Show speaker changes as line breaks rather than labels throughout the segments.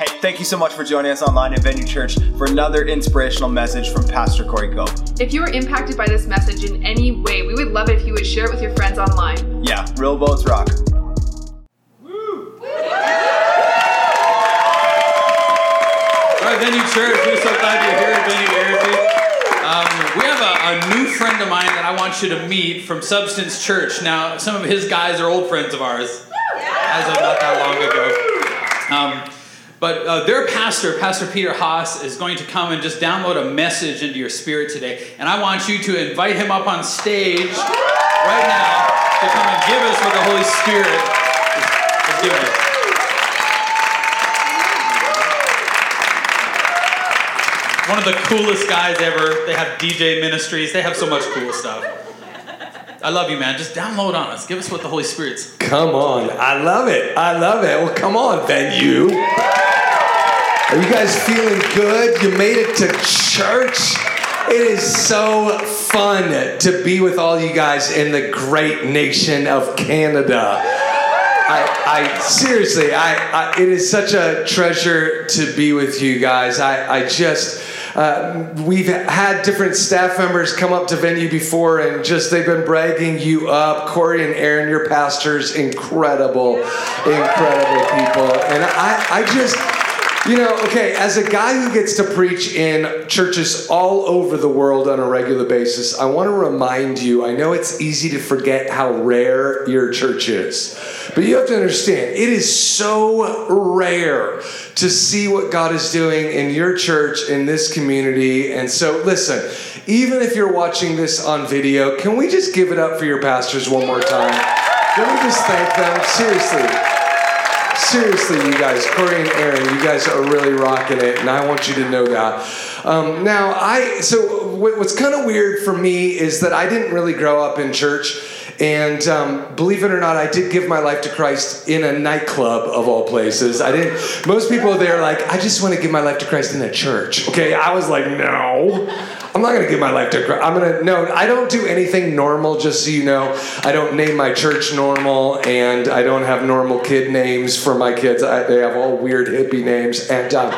Hey, thank you so much for joining us online at Venue Church for another inspirational message from Pastor Corey Cope.
If you were impacted by this message in any way, we would love it if you would share it with your friends online.
Yeah, real boats rock. Woo!
All right, Venue Church, we're so glad you're here at Venue Airdrie. Um, we have a, a new friend of mine that I want you to meet from Substance Church. Now, some of his guys are old friends of ours, as of not that long ago. Um, but uh, their pastor, Pastor Peter Haas, is going to come and just download a message into your spirit today. And I want you to invite him up on stage right now to come and give us what the Holy Spirit is giving us. One of the coolest guys ever. They have DJ ministries. They have so much cool stuff. I love you, man. Just download on us. Give us what the Holy Spirit's.
Come on. I love it. I love it. Well, come on, venue. Are you guys feeling good? You made it to church. It is so fun to be with all you guys in the great nation of Canada. I, I seriously, I, I, it is such a treasure to be with you guys. I, I just, uh, we've had different staff members come up to venue before and just they've been bragging you up. Corey and Aaron, your pastors, incredible, incredible people. And I, I just, you know, okay, as a guy who gets to preach in churches all over the world on a regular basis, I want to remind you I know it's easy to forget how rare your church is, but you have to understand it is so rare to see what God is doing in your church, in this community. And so, listen, even if you're watching this on video, can we just give it up for your pastors one more time? Can we just thank them? Seriously seriously, you guys, Corey and Aaron, you guys are really rocking it, and I want you to know that. Um, now, I so what's kind of weird for me is that I didn't really grow up in church. And um, believe it or not, I did give my life to Christ in a nightclub of all places. I didn't. Most people there are like, I just want to give my life to Christ in a church. Okay, I was like, no, I'm not going to give my life to Christ. I'm going to no. I don't do anything normal. Just so you know, I don't name my church normal, and I don't have normal kid names for my kids. I, they have all weird hippie names, and um,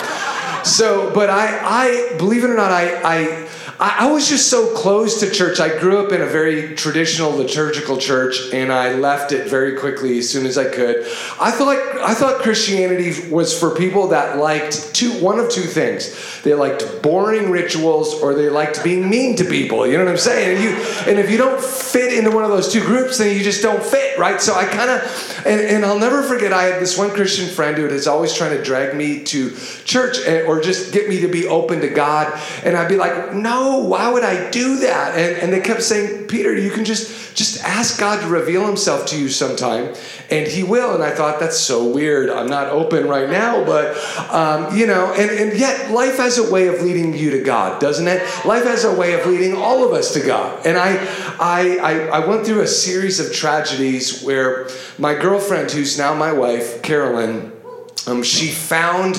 so. But I, I believe it or not, I, I I, I was just so close to church. I grew up in a very traditional liturgical church, and I left it very quickly as soon as I could. I thought I thought Christianity was for people that liked two one of two things. They liked boring rituals, or they liked being mean to people. You know what I'm saying? And you and if you don't fit into one of those two groups, then you just don't fit, right? So I kind of and, and I'll never forget. I had this one Christian friend who was always trying to drag me to church eh, or just get me to be open to God, and I'd be like, no why would I do that? And, and they kept saying, Peter, you can just, just ask God to reveal himself to you sometime, and he will. And I thought, that's so weird. I'm not open right now, but, um, you know, and, and yet life has a way of leading you to God, doesn't it? Life has a way of leading all of us to God. And I, I, I, I went through a series of tragedies where my girlfriend, who's now my wife, Carolyn, um, she found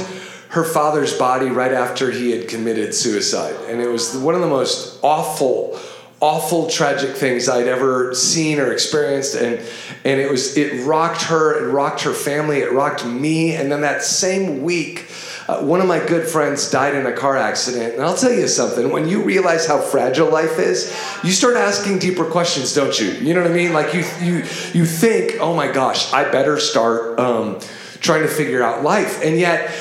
her father's body right after he had committed suicide. And it was one of the most awful, awful, tragic things I'd ever seen or experienced. And, and it was, it rocked her, it rocked her family, it rocked me. And then that same week, uh, one of my good friends died in a car accident. And I'll tell you something, when you realize how fragile life is, you start asking deeper questions, don't you? You know what I mean? Like you, you, you think, oh my gosh, I better start, um, trying to figure out life. And yet,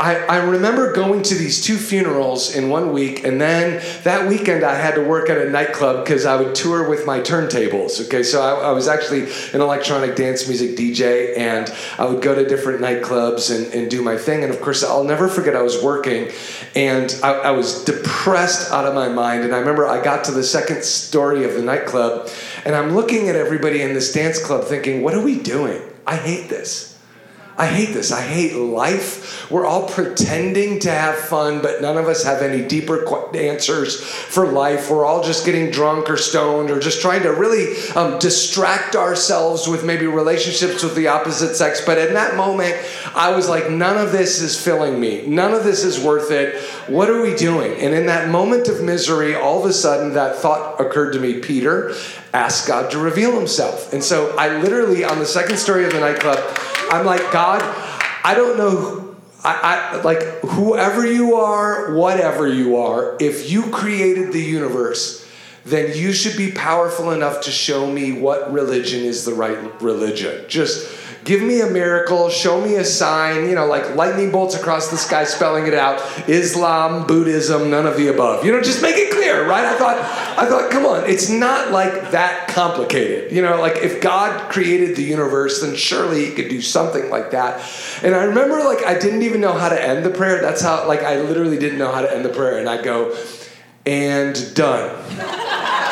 I, I remember going to these two funerals in one week, and then that weekend I had to work at a nightclub because I would tour with my turntables. Okay, so I, I, was actually an electronic dance music DJ, and I would go to different nightclubs and, and do my thing. And of course, I'll never forget I was working, and I, I was depressed out of my mind. And I remember I got to the second story of the nightclub, and I'm looking at everybody in this dance club thinking, what are we doing? I hate this. I hate this. I hate life. We're all pretending to have fun, but none of us have any deeper answers for life. We're all just getting drunk or stoned or just trying to really um, distract ourselves with maybe relationships with the opposite sex. But in that moment, I was like, none of this is filling me. None of this is worth it. What are we doing? And in that moment of misery, all of a sudden, that thought occurred to me Peter, ask God to reveal himself. And so I literally, on the second story of the nightclub, I'm like, God, I don't know. I, I like whoever you are, whatever you are, if you created the universe, then you should be powerful enough to show me what religion is the right religion. Just give me a miracle, show me a sign, you know, like lightning bolts across the sky spelling it out. Islam, Buddhism, none of the above. You know, just make it clear, right? I thought I thought, come on, it's not like that complicated. You know, like if God created the universe, then surely he could do something like that. And I remember like I didn't even know how to end the prayer. That's how like I literally didn't know how to end the prayer and I go and done.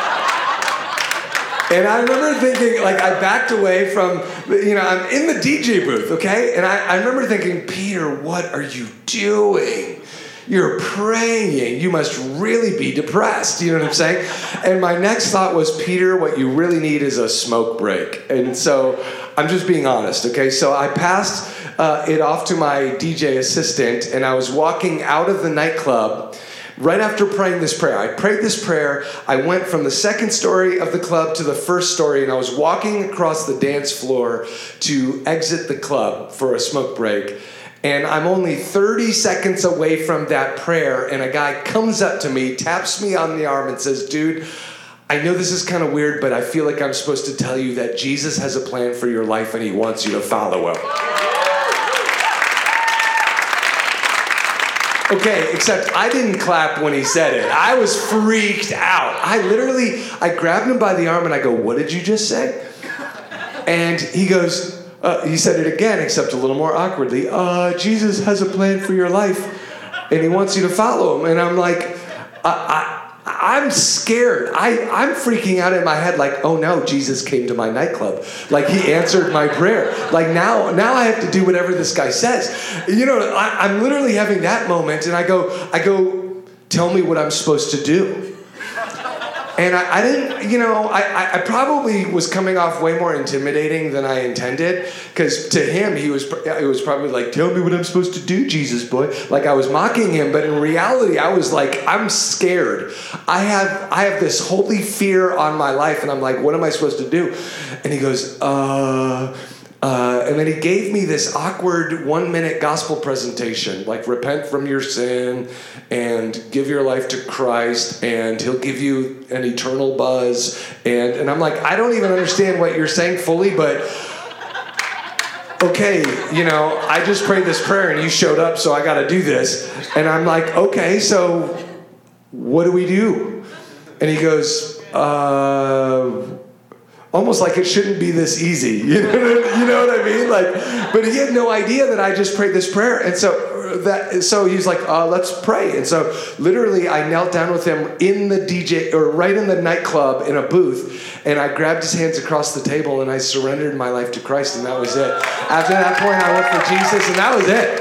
And I remember thinking, like, I backed away from, you know, I'm in the DJ booth, okay? And I, I remember thinking, Peter, what are you doing? You're praying. You must really be depressed. You know what I'm saying? And my next thought was, Peter, what you really need is a smoke break. And so I'm just being honest, okay? So I passed uh, it off to my DJ assistant, and I was walking out of the nightclub right after praying this prayer. I prayed this prayer. I went from the second story of the club to the first story, and I was walking across the dance floor to exit the club for a smoke break. And I'm only 30 seconds away from that prayer, and a guy comes up to me, taps me on the arm, and says, Dude, I know this is kind of weird, but I feel like I'm supposed to tell you that Jesus has a plan for your life and he wants you to follow him. Okay, except I didn't clap when he said it. I was freaked out. I literally, I grabbed him by the arm and I go, What did you just say? And he goes, uh, He said it again, except a little more awkwardly. Uh, Jesus has a plan for your life and he wants you to follow him. And I'm like, I, I I'm scared. I, I'm freaking out in my head, like, oh no, Jesus came to my nightclub. Like he answered my prayer. Like now, now I have to do whatever this guy says. You know, I, I'm literally having that moment, and I go, I go, tell me what I'm supposed to do. And I, I, didn't, you know, I, I probably was coming off way more intimidating than I intended. Because to him, he was, it was probably like, tell me what I'm supposed to do, Jesus boy. Like I was mocking him, but in reality, I was like, I'm scared. I have, I have this holy fear on my life, and I'm like, what am I supposed to do? And he goes, uh, uh, and then he gave me this awkward one minute gospel presentation like repent from your sin and give your life to Christ and he'll give you an eternal buzz. And and I'm like I don't even understand what you're saying fully but okay you know I just prayed this prayer and you showed up so I got to do this. And I'm like okay so what do we do? And he goes uh almost like it shouldn't be this easy. You know, you know what I mean? Like, but he had no idea that I just prayed this prayer, and so that so he's like, uh, "Let's pray." And so literally, I knelt down with him in the DJ or right in the nightclub in a booth, and I grabbed his hands across the table and I surrendered my life to Christ, and that was it. After that point, I went for Jesus, and that was it.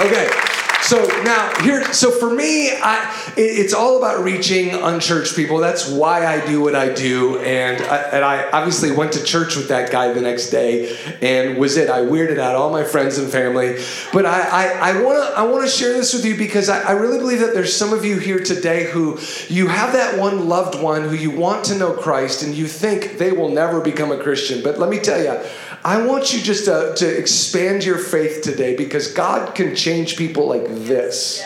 Okay. So now here, so for me, I, it, it's all about reaching unchurched people. That's why I do what I do, and I, and I obviously went to church with that guy the next day, and was it. I weirded out all my friends and family, but I I, wanna I wanna share this with you because I, I really believe that there's some of you here today who you have that one loved one who you want to know Christ, and you think they will never become a Christian. But let me tell you. I want you just to, to expand your faith today because God can change people like this.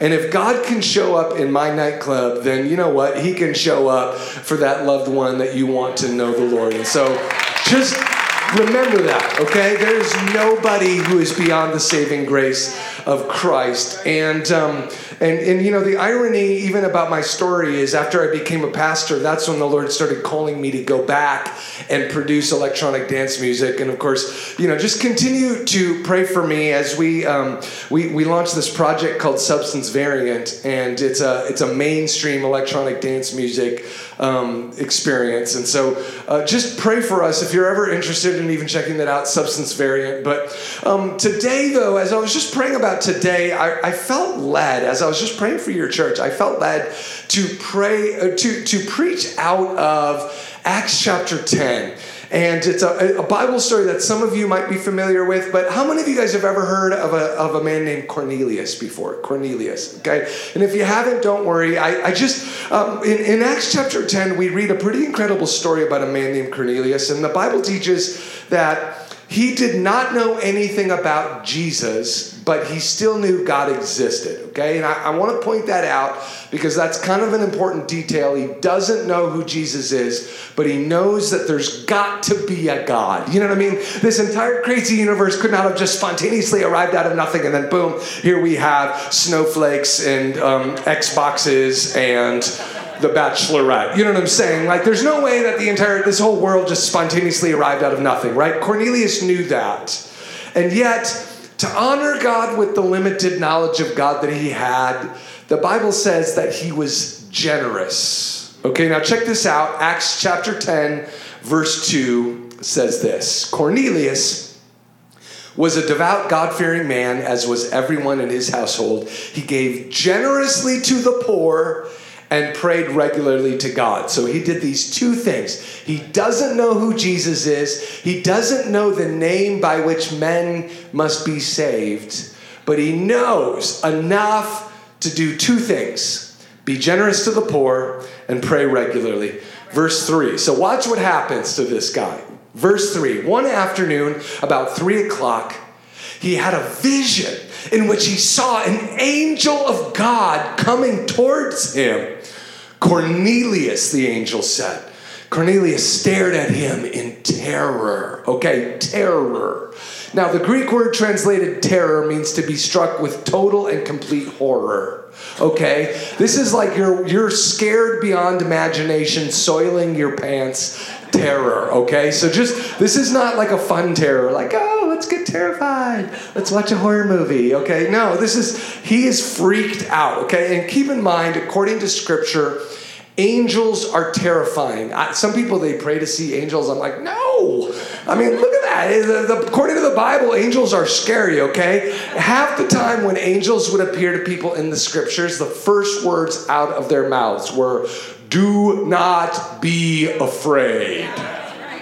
And if God can show up in my nightclub, then you know what? He can show up for that loved one that you want to know the Lord. And so just remember that, okay? There's nobody who is beyond the saving grace of Christ. And, um, and, and, you know, the irony even about my story is after I became a pastor, that's when the Lord started calling me to go back and produce electronic dance music. And of course, you know, just continue to pray for me as we, um, we, we launched this project called Substance Variant. And it's a, it's a mainstream electronic dance music um, experience. And so uh, just pray for us if you're ever interested in even checking that out, Substance Variant. But um, today, though, as I was just praying about today, I, I, felt led, as I was just praying for your church, I felt led to pray, uh, to, to preach out of Acts chapter 10. And it's a, a, Bible story that some of you might be familiar with, but how many of you guys have ever heard of a, of a man named Cornelius before? Cornelius, okay? And if you haven't, don't worry. I, I just, um, in, in Acts chapter 10, we read a pretty incredible story about a man named Cornelius, and the Bible teaches that he did not know anything about Jesus, but he still knew God existed, okay? And I, I want to point that out because that's kind of an important detail. He doesn't know who Jesus is, but he knows that there's got to be a God. You know what I mean? This entire crazy universe could not have just spontaneously arrived out of nothing and then boom, here we have snowflakes and um, Xboxes and the Bachelorette. You know what I'm saying? Like, there's no way that the entire, this whole world just spontaneously arrived out of nothing, right? Cornelius knew that. And yet, to honor God with the limited knowledge of God that he had, the Bible says that he was generous. Okay, now check this out. Acts chapter 10, verse 2 says this Cornelius was a devout, God fearing man, as was everyone in his household. He gave generously to the poor and prayed regularly to God. So he did these two things. He doesn't know who Jesus is, he doesn't know the name by which men must be saved, but he knows enough to do two things be generous to the poor and pray regularly. Verse 3. So watch what happens to this guy. Verse 3 One afternoon, about 3 o'clock, he had a vision in which he saw an angel of God coming towards him. Cornelius, the angel said. Cornelius stared at him in terror. Okay, terror. Now, the Greek word translated terror means to be struck with total and complete horror. Okay? This is like you're, you're scared beyond imagination, soiling your pants terror. Okay? So just, this is not like a fun terror, like, oh, let's get terrified. Let's watch a horror movie. Okay? No, this is, he is freaked out. Okay? And keep in mind, according to scripture, Angels are terrifying. I, some people they pray to see angels. I'm like, no. I mean, look at that. The, the, according to the Bible, angels are scary. Okay, half the time when angels would appear to people in the scriptures, the first words out of their mouths were, "Do not be afraid."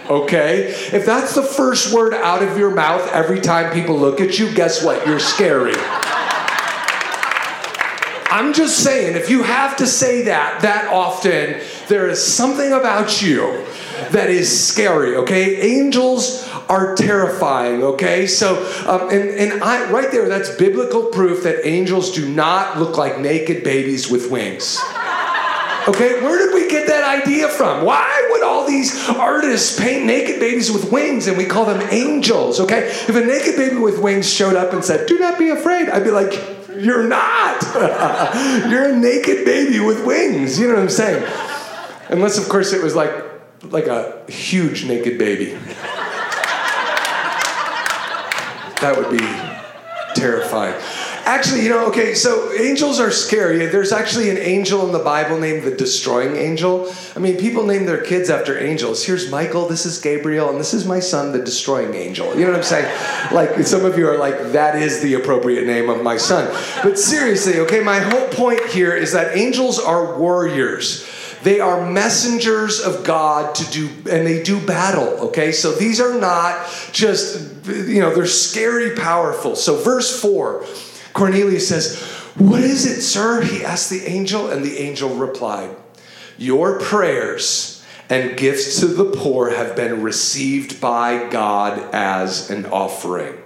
Okay? If that's the first word out of your mouth every time people look at you, guess what? You're scary. I'm just saying, if you have to say that that often, there is something about you that is scary, okay? Angels are terrifying, okay? So, um, and, and I, right there, that's biblical proof that angels do not look like naked babies with wings. Okay, where did we get that idea from? Why all these artists paint naked babies with wings and we call them angels? Okay, if a naked baby with wings showed up and said, Do not be afraid, I'd be like, you're not. You're a naked baby with wings. You know what I'm saying? Unless, of course, it was like like a huge naked baby. That would be terrifying. Actually, you know, okay, so angels are scary. There's actually an angel in the Bible named the destroying angel. I mean, people name their kids after angels. Here's Michael, this is Gabriel, and this is my son, the destroying angel. You know what I'm saying? Like, some of you are like, that is the appropriate name of my son. But seriously, okay, my whole point here is that angels are warriors. They are messengers of God to do, and they do battle, okay? So these are not just, you know, they're scary powerful. So, verse 4 Cornelius says, What is it, sir? He asked the angel, and the angel replied, Your prayers and gifts to the poor have been received by God as an offering.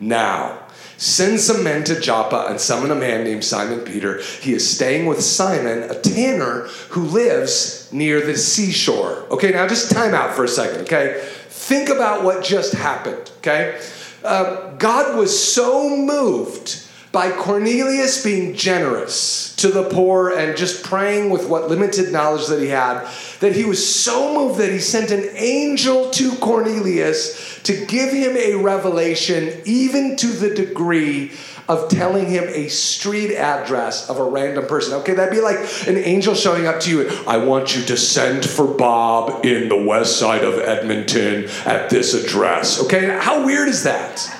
Now, Send some men to Joppa and summon a man named Simon Peter. He is staying with Simon, a tanner who lives near the seashore. Okay, now just time out for a second, okay? Think about what just happened, okay? Uh, God was so moved by Cornelius being generous to the poor and just praying with what limited knowledge that he had, that he was so moved that he sent an angel to Cornelius to give him a revelation, even to the degree of telling him a street address of a random person. Okay, that'd be like an angel showing up to you. I want you to send for Bob in the west side of Edmonton at this address. Okay, how weird is that?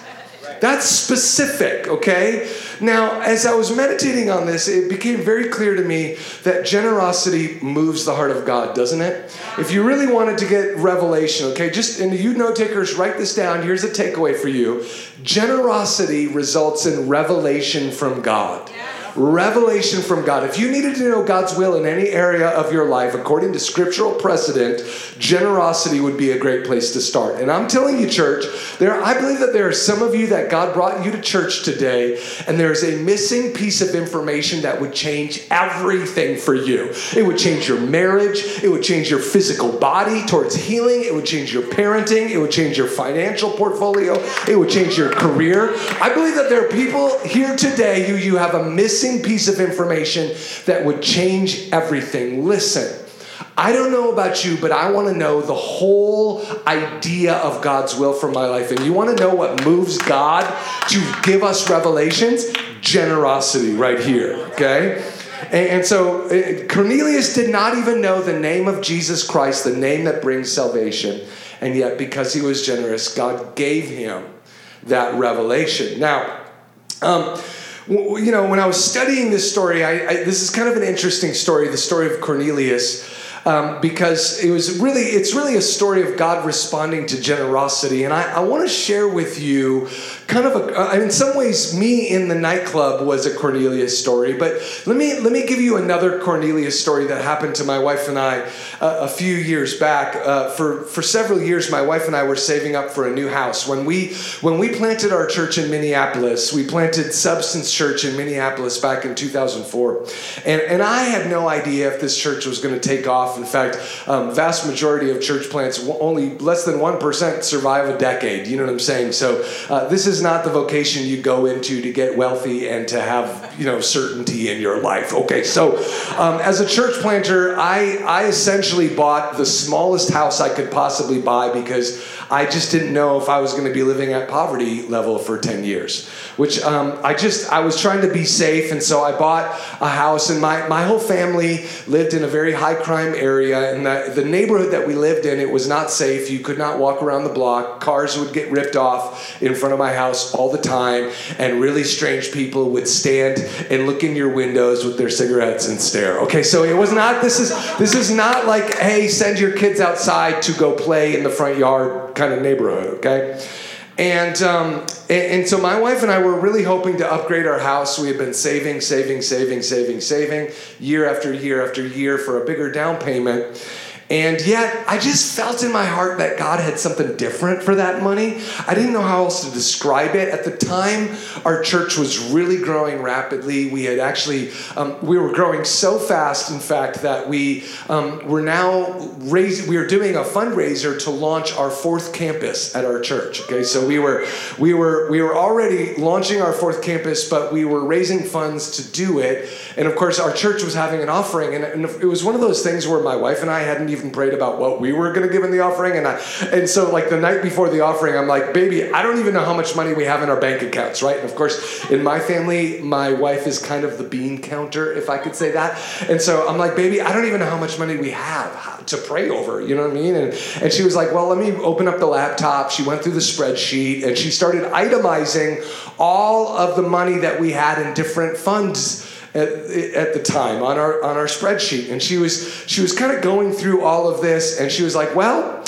That's specific, okay? Now, as I was meditating on this, it became very clear to me that generosity moves the heart of God, doesn't it? If you really wanted to get revelation, okay, just, and you note takers, write this down. Here's a takeaway for you generosity results in revelation from God. Revelation from God. If you needed to know God's will in any area of your life, according to scriptural precedent, generosity would be a great place to start. And I'm telling you, church, there I believe that there are some of you that God brought you to church today, and there's a missing piece of information that would change everything for you. It would change your marriage, it would change your physical body towards healing, it would change your parenting, it would change your financial portfolio, it would change your career. I believe that there are people here today who you have a missing piece of information that would change everything. Listen. I don't know about you, but I want to know the whole idea of God's will for my life. And you want to know what moves God to give us revelations? Generosity, right here, okay? And, so uh, Cornelius did not even know the name of Jesus Christ, the name that brings salvation. And yet, because he was generous, God gave him that revelation. Now, um, you know, when I was studying this story, I, I, this is kind of an interesting story, the story of Cornelius um, because it was really it's really a story of God responding to generosity, and I, I want to share with you kind of a uh, in some ways me in the nightclub was a Cornelius story, but let me let me give you another Cornelius story that happened to my wife and I uh, a few years back. Uh, for for several years, my wife and I were saving up for a new house when we when we planted our church in Minneapolis. We planted Substance Church in Minneapolis back in 2004, and and I had no idea if this church was going to take off in fact, um, vast majority of church plants, only less than 1% survive a decade. You know what I'm saying? So uh, this is not the vocation you go into to get wealthy and to have, you know, certainty in your life. Okay, so um, as a church planter, I, I essentially bought the smallest house I could possibly buy because I just didn't know if I was going to be living at poverty level for 10 years, which um, I just, I was trying to be safe. And so I bought a house and my, my whole family lived in a very high crime area. And the, the neighborhood that we lived in, it was not safe. You could not walk around the block. Cars would get ripped off in front of my house all the time. And really strange people would stand and look in your windows with their cigarettes and stare. Okay, so it was not, this is, this is not like, hey, send your kids outside to go play in the front yard kind of neighborhood, okay? And, um, and, and so my wife and I were really hoping to upgrade our house. We had been saving, saving, saving, saving, saving year after year after year for a bigger down payment. And yet, I just felt in my heart that God had something different for that money. I didn't know how else to describe it. At the time, our church was really growing rapidly. We had actually, um, we were growing so fast, in fact, that we um, were now raising, we were doing a fundraiser to launch our fourth campus at our church. Okay, so we were, we were, we were already launching our fourth campus, but we were raising funds to do it. And of course, our church was having an offering, and, and it was one of those things where my wife and I hadn't even prayed about what we were going to give in the offering. And I, and so like the night before the offering, I'm like, baby, I don't even know how much money we have in our bank accounts, right? And of course, in my family, my wife is kind of the bean counter, if I could say that. And so I'm like, baby, I don't even know how much money we have to pray over. You know what I mean? And, and she was like, well, let me open up the laptop. She went through the spreadsheet and she started itemizing all of the money that we had in different funds at, at the time on our on our spreadsheet, and she was she was kind of going through all of this, and she was like, "Well,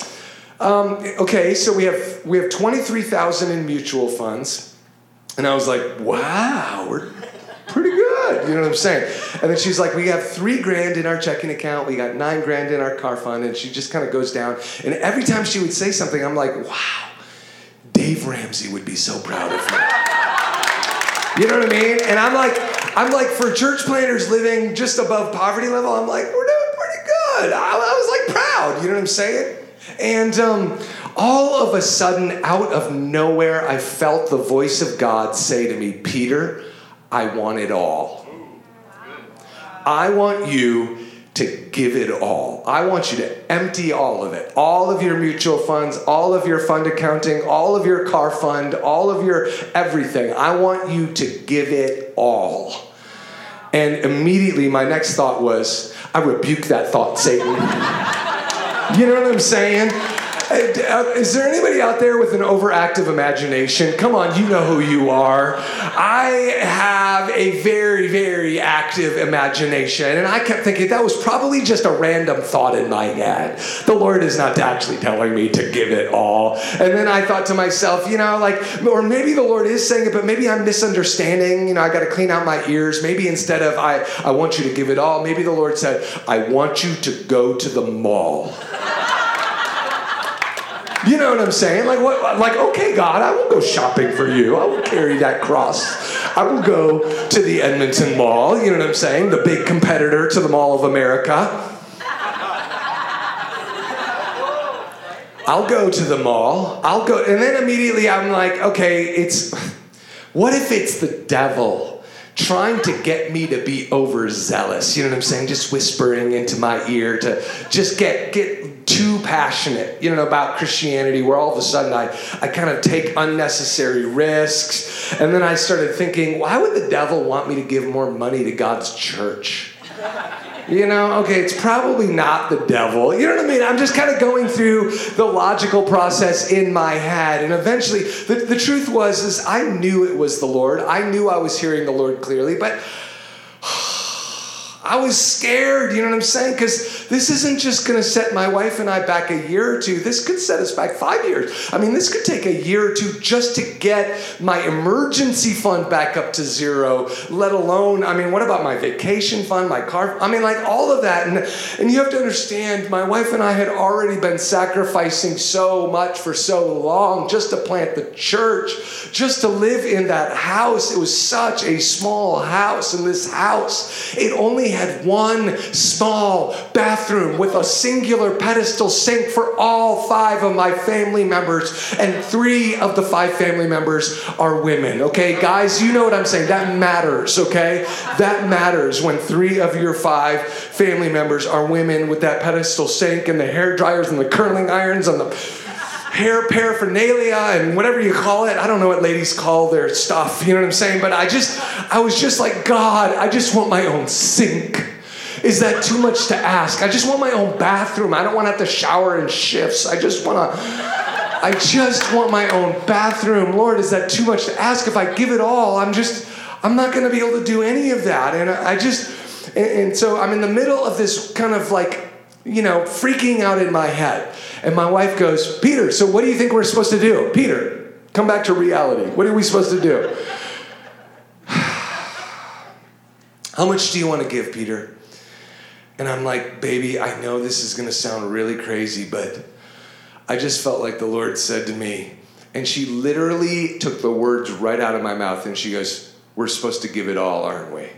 um, okay, so we have we have twenty three thousand in mutual funds," and I was like, "Wow, we're." Pretty good, you know what I'm saying? And then she's like, We have three grand in our checking account, we got nine grand in our car fund, and she just kind of goes down. And every time she would say something, I'm like, Wow, Dave Ramsey would be so proud of me. You know what I mean? And I'm like, I'm like, for church planters living just above poverty level, I'm like, we're doing pretty good. I, I was like proud, you know what I'm saying? And um, all of a sudden, out of nowhere, I felt the voice of God say to me, Peter, I want it all. I want you to give it all. I want you to empty all of it. All of your mutual funds, all of your fund accounting, all of your car fund, all of your everything. I want you to give it all. And immediately my next thought was, I rebuke that thought, Satan. you know what I'm saying? Is there anybody out there with an overactive imagination? Come on, you know who you are. I have a very, very active imagination. And I kept thinking that was probably just a random thought in my head. The Lord is not actually telling me to give it all. And then I thought to myself, you know, like, or maybe the Lord is saying it, but maybe I'm misunderstanding. You know, I got to clean out my ears. Maybe instead of I, I want you to give it all, maybe the Lord said, I want you to go to the mall. You know what I'm saying? Like what? Like okay, God, I will go shopping for you. I will carry that cross. I will go to the Edmonton Mall. You know what I'm saying? The big competitor to the Mall of America. I'll go to the mall. I'll go, and then immediately I'm like, okay, it's. What if it's the devil? Trying to get me to be overzealous. You know what I'm saying? Just whispering into my ear to just get get too passionate, you know, about Christianity, where all of a sudden I, I kind of take unnecessary risks. And then I started thinking, why would the devil want me to give more money to God's church? You know, okay, it's probably not the devil. You know what I mean? I'm just kind of going through the logical process in my head. And eventually, the, the truth was is I knew it was the Lord. I knew I was hearing the Lord clearly, but I was scared, you know what I'm saying? Because this isn't just going to set my wife and I back a year or two. This could set us back five years. I mean, this could take a year or two just to get my emergency fund back up to zero, let alone, I mean, what about my vacation fund, my car? I mean, like all of that. And, and you have to understand, my wife and I had already been sacrificing so much for so long just to plant the church, just to live in that house. It was such a small house, and this house, it only had one small bathroom with a singular pedestal sink for all five of my family members, and three of the five family members are women. Okay, guys, you know what I'm saying? That matters, okay? That matters when three of your five family members are women with that pedestal sink and the hair dryers and the curling irons and the hair paraphernalia and whatever you call it. I don't know what ladies call their stuff, you know what I'm saying? But I just, I was just like, God, I just want my own sink. Is that too much to ask? I just want my own bathroom. I don't want to have to shower in shifts. I just want to, I just want my own bathroom. Lord, is that too much to ask? If I give it all, I'm just, I'm not going to be able to do any of that. And I just, and, and so I'm in the middle of this kind of like, you know, freaking out in my head. And my wife goes, Peter, so what do you think we're supposed to do? Peter, come back to reality. What are we supposed to do? How much do you want to give, Peter? And I'm like, baby, I know this is going to sound really crazy, but I just felt like the Lord said to me, and she literally took the words right out of my mouth and she goes, We're supposed to give it all, aren't we?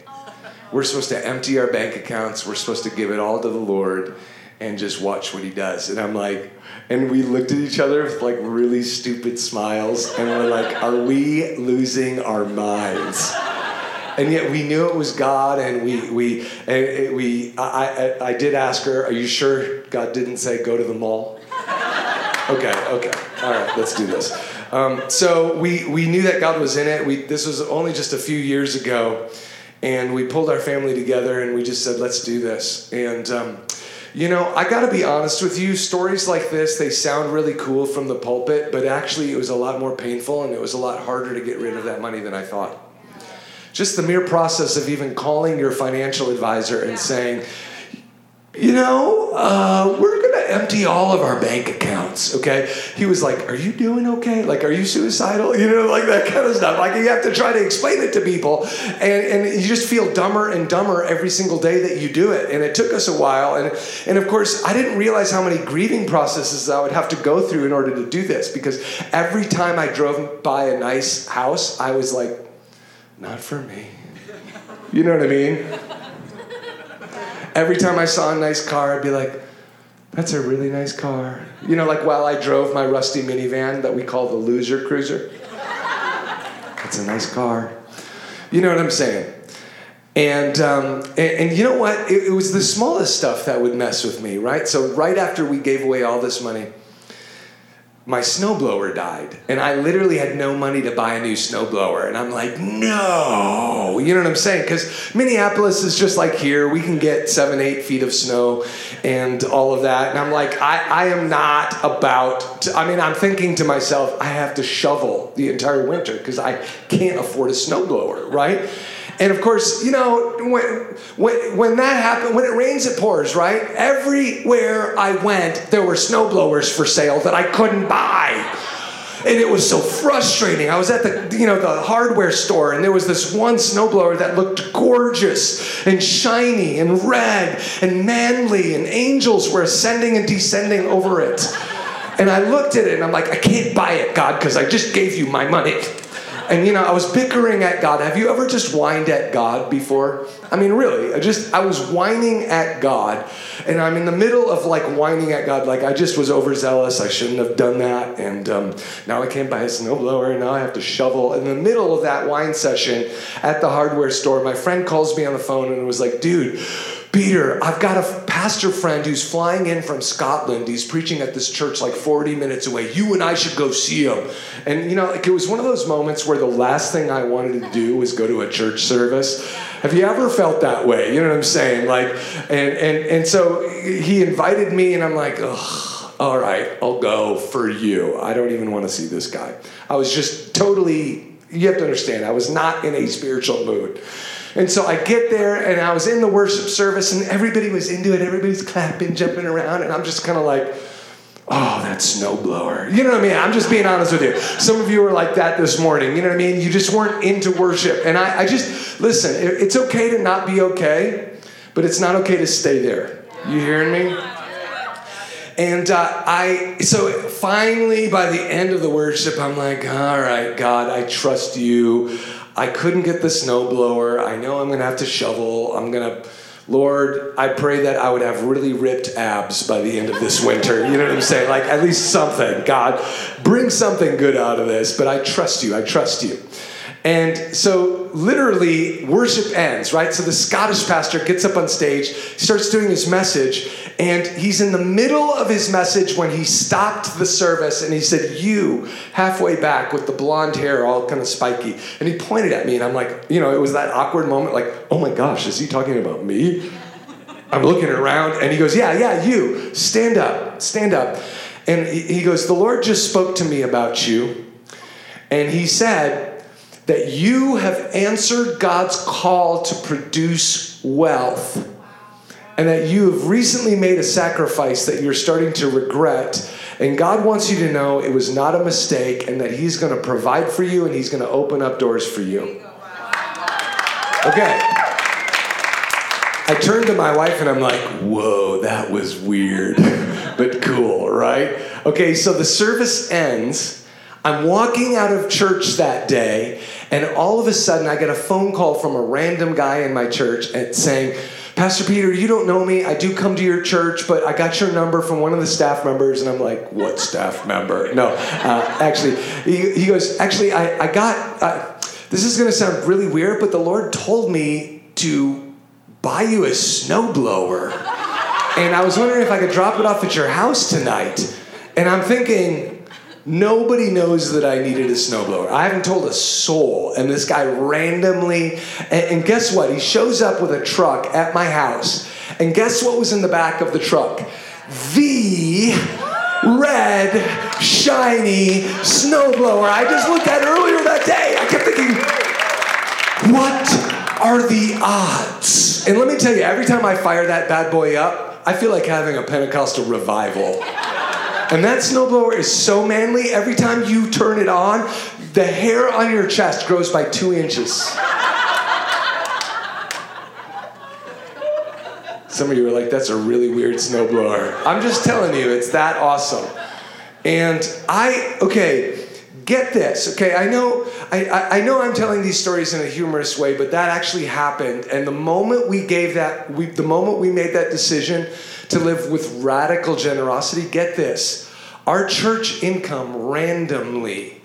We're supposed to empty our bank accounts. We're supposed to give it all to the Lord and just watch what he does. And I'm like, and we looked at each other with like really stupid smiles and we're like, are we losing our minds? And yet we knew it was God, and we we and we I, I I did ask her, "Are you sure God didn't say go to the mall?" okay, okay, all right, let's do this. Um, so we we knew that God was in it. We this was only just a few years ago, and we pulled our family together and we just said, "Let's do this." And um, you know, I got to be honest with you. Stories like this, they sound really cool from the pulpit, but actually, it was a lot more painful and it was a lot harder to get rid of that money than I thought. Just the mere process of even calling your financial advisor and saying, you know, uh, we're going to empty all of our bank accounts, okay? He was like, Are you doing okay? Like, are you suicidal? You know, like that kind of stuff. Like, you have to try to explain it to people. And, and you just feel dumber and dumber every single day that you do it. And it took us a while. And, and of course, I didn't realize how many grieving processes I would have to go through in order to do this because every time I drove by a nice house, I was like, Not for me. You know what I mean? Every time I saw a nice car, I'd be like, that's a really nice car. You know, like while I drove my rusty minivan that we call the loser cruiser. That's a nice car. You know what I'm saying? And, um, and, and you know what? It, it was the smallest stuff that would mess with me, right? So, right after we gave away all this money, my snowblower died. And I literally had no money to buy a new snowblower. And I'm like, no. You know what I'm saying? Because Minneapolis is just like here. We can get seven, eight feet of snow and all of that. And I'm like, I, I am not about, to, I mean, I'm thinking to myself, I have to shovel the entire winter because I can't afford a snowblower, right? And of course, you know, when, when, when that happened, when it rains, it pours, right? Everywhere I went, there were snowblowers for sale that I couldn't buy. And it was so frustrating. I was at the, you know, the hardware store, and there was this one snowblower that looked gorgeous and shiny and red and manly, and angels were ascending and descending over it. And I looked at it and I'm like, I can't buy it, God, because I just gave you my money. And you know, I was bickering at God. Have you ever just whined at God before? I mean, really, I just I was whining at God, and I'm in the middle of like whining at God, like I just was overzealous. I shouldn't have done that, and um, now I can't buy a snowblower. And now I have to shovel. In the middle of that whine session at the hardware store, my friend calls me on the phone and was like, "Dude." Peter, I've got a pastor friend who's flying in from Scotland. He's preaching at this church like 40 minutes away. You and I should go see him. And you know, like it was one of those moments where the last thing I wanted to do was go to a church service. Have you ever felt that way? You know what I'm saying? Like, and and and so he invited me, and I'm like, ugh, all right, I'll go for you. I don't even want to see this guy. I was just totally. You have to understand, I was not in a spiritual mood. And so I get there and I was in the worship service and everybody was into it. Everybody's clapping, jumping around. And I'm just kind of like, oh, that snowblower. You know what I mean? I'm just being honest with you. Some of you are like that this morning. You know what I mean? You just weren't into worship. And I, I just, listen, it's okay to not be okay, but it's not okay to stay there. You hearing me? And uh, I, so finally, by the end of the worship, I'm like, all right, God, I trust you. I couldn't get the snowblower. I know I'm going to have to shovel. I'm going to, Lord, I pray that I would have really ripped abs by the end of this winter. You know what I'm saying? Like, at least something. God, bring something good out of this, but I trust you. I trust you. And so, literally, worship ends, right? So, the Scottish pastor gets up on stage, starts doing his message, and he's in the middle of his message when he stopped the service and he said, You, halfway back with the blonde hair, all kind of spiky. And he pointed at me, and I'm like, You know, it was that awkward moment, like, Oh my gosh, is he talking about me? I'm looking around, and he goes, Yeah, yeah, you, stand up, stand up. And he goes, The Lord just spoke to me about you, and he said, that you have answered God's call to produce wealth, and that you have recently made a sacrifice that you're starting to regret. And God wants you to know it was not a mistake, and that He's going to provide for you and He's going to open up doors for you. Okay. I turned to my wife and I'm like, whoa, that was weird, but cool, right? Okay, so the service ends. I'm walking out of church that day, and all of a sudden I get a phone call from a random guy in my church saying, Pastor Peter, you don't know me. I do come to your church, but I got your number from one of the staff members. And I'm like, what staff member? No, uh, actually, he, he, goes, actually, I, I got, uh, this is going to sound really weird, but the Lord told me to buy you a snowblower. And I was wondering if I could drop it off at your house tonight. And I'm thinking, Nobody knows that I needed a snowblower. I haven't told a soul. And this guy randomly, and, and, guess what? He shows up with a truck at my house. And guess what was in the back of the truck? The red, shiny snowblower I just looked at earlier that day. I kept thinking, what are the odds? And let me tell you, every time I fire that bad boy up, I feel like having a Pentecostal revival. And that snowblower is so manly, every time you turn it on, the hair on your chest grows by two inches. Some of you are like, that's a really weird snowblower. I'm just telling you, it's that awesome. And I, okay, get this, okay? I know, I, I know I'm telling these stories in a humorous way, but that actually happened. And the moment we gave that, we, the moment we made that decision to live with radical generosity, get this. Our church income randomly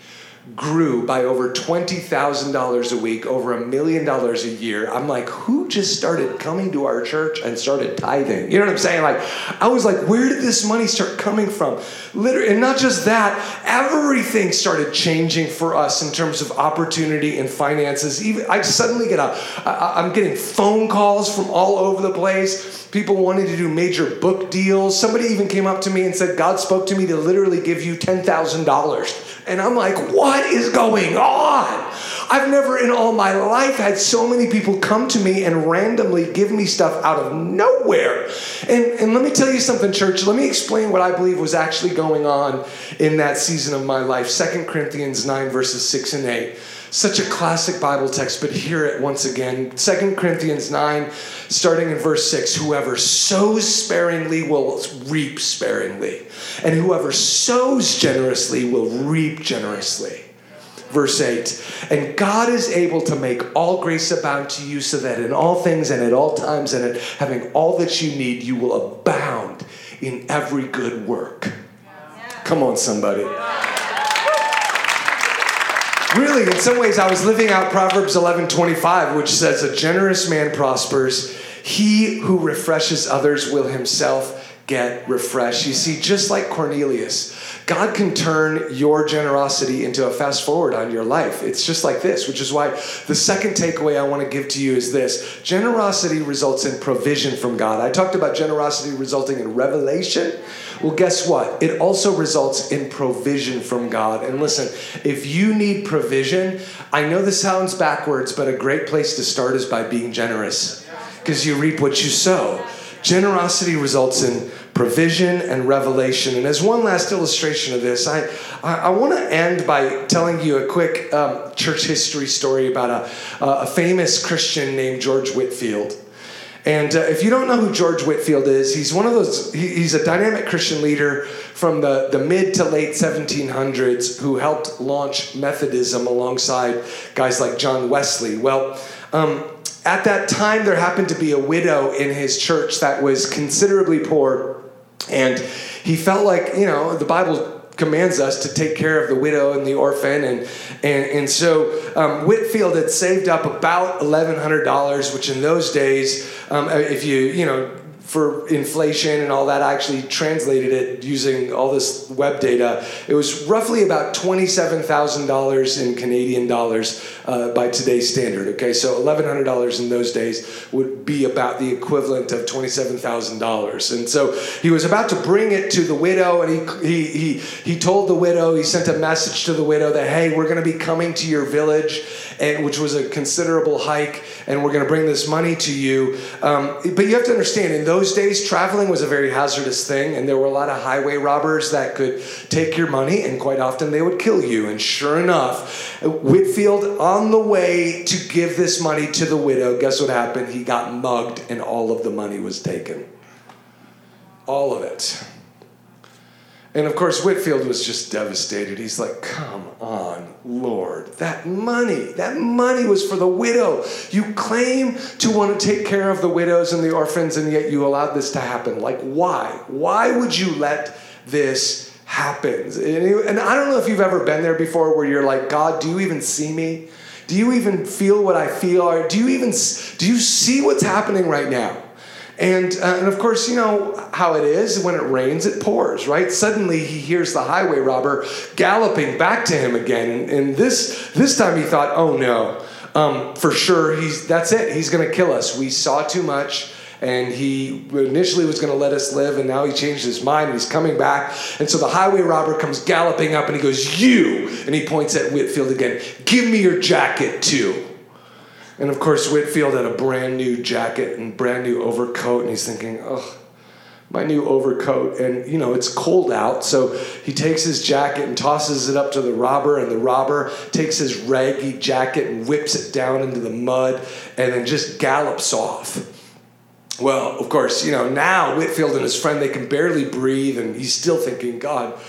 grew by over $20,000 a week, over a million dollars a year. I'm like, who just started coming to our church and started tithing? You know what I'm saying? Like, I was like, where did this money start coming from? Literally, and not just that, everything started changing for us in terms of opportunity and finances. Even I suddenly get a, I, I'm getting phone calls from all over the place. People wanting to do major book deals. Somebody even came up to me and said, God spoke to me to literally give you $10,000 and I'm like, what is going on? I've never in all my life had so many people come to me and randomly give me stuff out of nowhere. And, and let me tell you something, church. Let me explain what I believe was actually going on in that season of my life. 2 Corinthians 9, verses 6 and 8. Such a classic Bible text, but hear it once again. 2 Corinthians 9, starting in verse 6 Whoever sows sparingly will reap sparingly, and whoever sows generously will reap generously. Verse 8, and God is able to make all grace abound to you so that in all things and at all times and at having all that you need, you will abound in every good work. Come on, somebody. Really, in some ways, I was living out Proverbs 11 25, which says, A generous man prospers. He who refreshes others will himself get refreshed. You see, just like Cornelius, God can turn your generosity into a fast forward on your life. It's just like this, which is why the second takeaway I want to give to you is this generosity results in provision from God. I talked about generosity resulting in revelation. Well, guess what? It also results in provision from God. And listen, if you need provision, I know this sounds backwards, but a great place to start is by being generous because you reap what you sow. Generosity results in provision and revelation. And as one last illustration of this, I, I, I want to end by telling you a quick um, church history story about a, a famous Christian named George Whitefield. And uh, if you don't know who George Whitefield is, he's one of those, he, he's a dynamic Christian leader from the, the mid to late 1700s who helped launch Methodism alongside guys like John Wesley. Well, um, at that time, there happened to be a widow in his church that was considerably poor. And he felt like, you know, the Bible commands us to take care of the widow and the orphan. And, and, and so um, Whitefield had saved up about $1,100, which in those days, um, if you, you know, for inflation and all that, I actually translated it using all this web data. It was roughly about $27,000 in Canadian dollars uh, by today's standard. Okay, so $1,100 in those days would be about the equivalent of $27,000. And so he was about to bring it to the widow, and he, he, he, he told the widow, he sent a message to the widow that, hey, we're going to be coming to your village, and, which was a considerable hike, and we're going to bring this money to you. Um, but you have to understand, in those days, traveling was a very hazardous thing, and there were a lot of highway robbers that could take your money, and quite often they would kill you. And sure enough, Whitefield, on the way to give this money to the widow, guess what happened? He got mugged, and all of the money was taken. All of it. And of course, Whitefield was just devastated. He's like, Come on, Lord. That money, that money was for the widow. You claim to want to take care of the widows and the orphans, and yet you allowed this to happen. Like, why? Why would you let this happen? And I don't know if you've ever been there before where you're like, God, do you even see me? Do you even feel what I feel? Or do you even do you see what's happening right now? And, uh, and of course, you know how it is. When it rains, it pours, right? Suddenly he hears the highway robber galloping back to him again. And, this, this time he thought, oh no, um, for sure, he's, that's it. He's going to kill us. We saw too much. And he initially was going to let us live, and now he changed his mind and he's coming back. And so the highway robber comes galloping up and he goes, You! And he points at Whitefield again, Give me your jacket too. And of course, Whitefield had a brand new jacket and brand new overcoat, and he's thinking, oh, my new overcoat. And, you know, it's cold out, so he takes his jacket and tosses it up to the robber, and the robber takes his raggy jacket and whips it down into the mud and then just gallops off. Well, of course, you know, now Whitefield and his friend, they can barely breathe, and he's still thinking, God,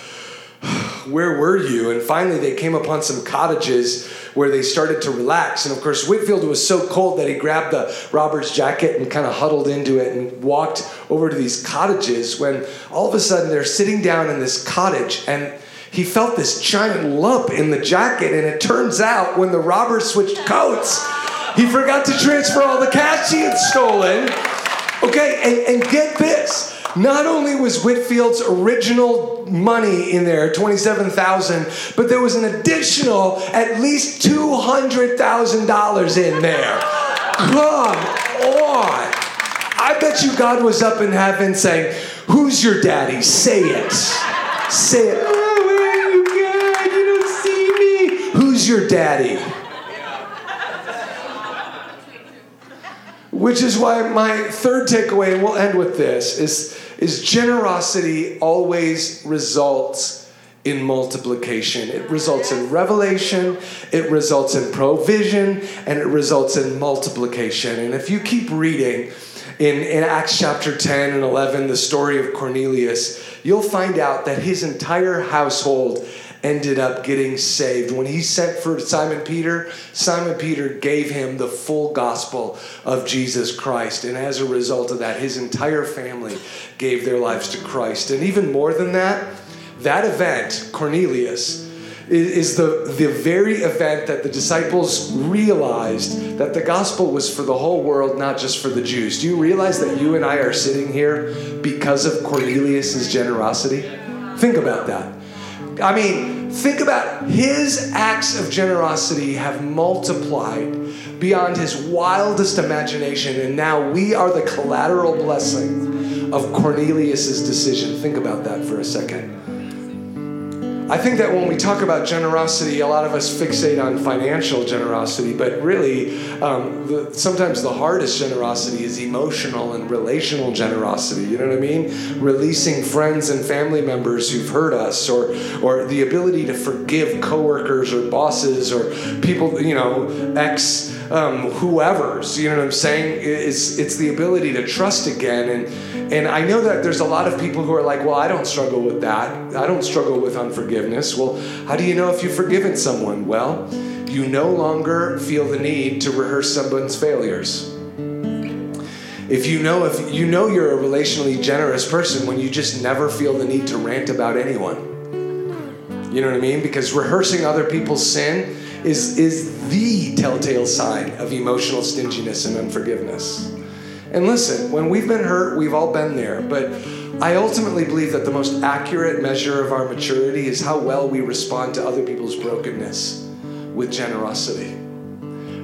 where were you? And finally, they came upon some cottages where they started to relax. And of course, Whitefield was so cold that he grabbed the robber's jacket and kind of huddled into it and walked over to these cottages when all of a sudden they're sitting down in this cottage and he felt this giant lump in the jacket. And it turns out when the robber switched coats, he forgot to transfer all the cash he had stolen. Okay, and, and get this not only was Whitefield's original money in there, 27,000, but there was an additional at least $200,000 in there. Come on. I bet you God was up in heaven saying, Who's your daddy? Say it. Say it. Oh, where are you, God? You don't see me. Who's your daddy? Which is why my third takeaway, and we'll end with this, is is generosity always results in multiplication. It results in revelation, it results in provision, and it results in multiplication. And if you keep reading in, in Acts chapter 10 and 11, the story of Cornelius, you'll find out that his entire household ended up getting saved. When he sent for Simon Peter, Simon Peter gave him the full gospel of Jesus Christ. And as a result of that, his entire family gave their lives to Christ. And even more than that, that event, Cornelius, is the, the very event that the disciples realized that the gospel was for the whole world, not just for the Jews. Do you realize that you and I are sitting here because of Cornelius' generosity? Think about that. I mean, think about his acts of generosity have multiplied beyond his wildest imagination, and now we are the collateral blessing of Cornelius' decision. Think about that for a second. I think that when we talk about generosity, a lot of us fixate on financial generosity, but really, um, the, sometimes the hardest generosity is emotional and relational generosity. You know what I mean? Releasing friends and family members who've hurt us, or or the ability to forgive coworkers or bosses or people, you know, ex um, whoever's. You know what I'm saying? It's it's the ability to trust again and and I know that there's a lot of people who are like, well, I don't struggle with that. I don't struggle with unforgiveness. Well, how do you know if you've forgiven someone? Well, you no longer feel the need to rehearse someone's failures. If you know if you know you're a relationally generous person when you just never feel the need to rant about anyone. You know what I mean? Because rehearsing other people's sin is is the telltale sign of emotional stinginess and unforgiveness. And listen, when we've been hurt, we've all been there. But I ultimately believe that the most accurate measure of our maturity is how well we respond to other people's brokenness with generosity.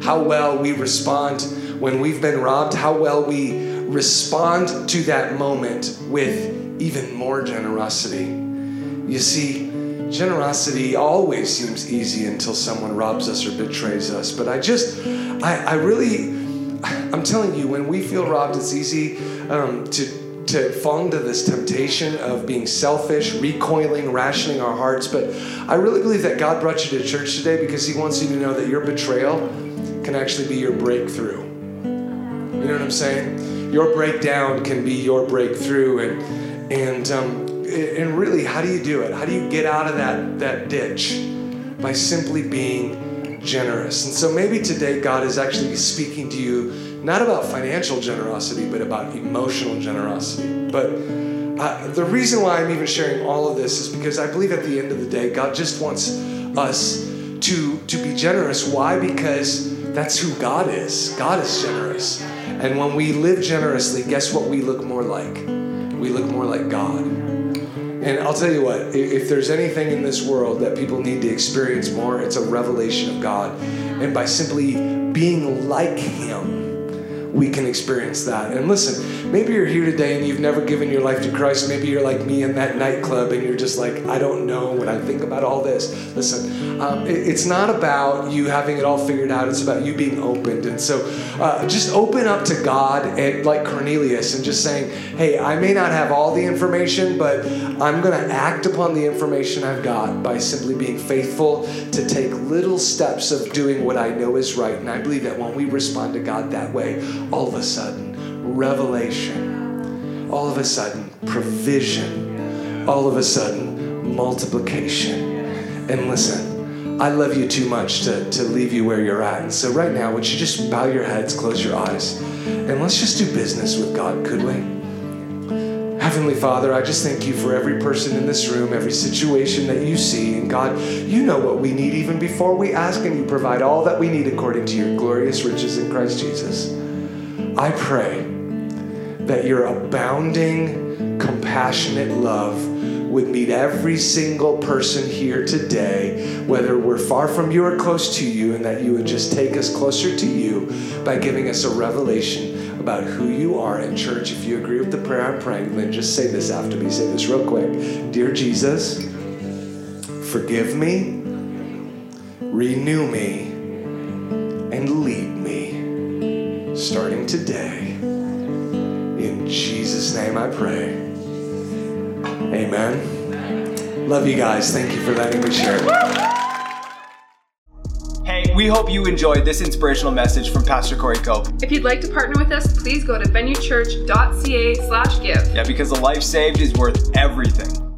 How well we respond when we've been robbed, how well we respond to that moment with even more generosity. You see, generosity always seems easy until someone robs us or betrays us. But I just, I, I really, I'm telling you, when we feel robbed, it's easy um, to to fall into this temptation of being selfish, recoiling, rationing our hearts. But I really believe that God brought you to church today because He wants you to know that your betrayal can actually be your breakthrough. You know what I'm saying? Your breakdown can be your breakthrough, and and um, and really, how do you do it? How do you get out of that that ditch? By simply being generous. And so maybe today God is actually speaking to you not about financial generosity, but about emotional generosity. But uh, the reason why I'm even sharing all of this is because I believe at the end of the day, God just wants us to, to be generous. Why? Because that's who God is. God is generous. And when we live generously, guess what we look more like? We look more like God. And I'll tell you what, if there's anything in this world that people need to experience more, it's a revelation of God. And by simply being like Him, we can experience that. And listen, maybe you're here today and you've never given your life to Christ. Maybe you're like me in that nightclub and you're just like, I don't know when I think about all this. Listen, um, it, it's not about you having it all figured out, it's about you being opened. And so uh, just open up to God, and, like Cornelius, and just saying, hey, I may not have all the information, but I'm going to act upon the information I've got by simply being faithful to take little steps of doing what I know is right. And I believe that when we respond to God that way, all of a sudden, revelation, all of a sudden, provision, all of a sudden, multiplication. And listen, I love you too much to, to leave you where you're at. So, right now, would you just bow your heads, close your eyes, and let's just do business with God, could we? Heavenly Father, I just thank you for every person in this room, every situation that you see. And God, you know what we need even before we ask, and you provide all that we need according to your glorious riches in Christ Jesus. I pray that your abounding, compassionate love would meet every single person here today, whether we're far from you or close to you, and that you would just take us closer to you by giving us a revelation about who you are in church. If you agree with the prayer I'm praying, then just say this after me. Say this real quick Dear Jesus, forgive me, renew me, and lead starting today. In Jesus' name I pray. Amen. Love you guys. Thank you for letting me share.
Hey, we hope you enjoyed this inspirational message from Pastor Corey Cope.
If you'd like to partner with us, please go to venuechurch.ca slash give.
Yeah, because a life saved is worth everything.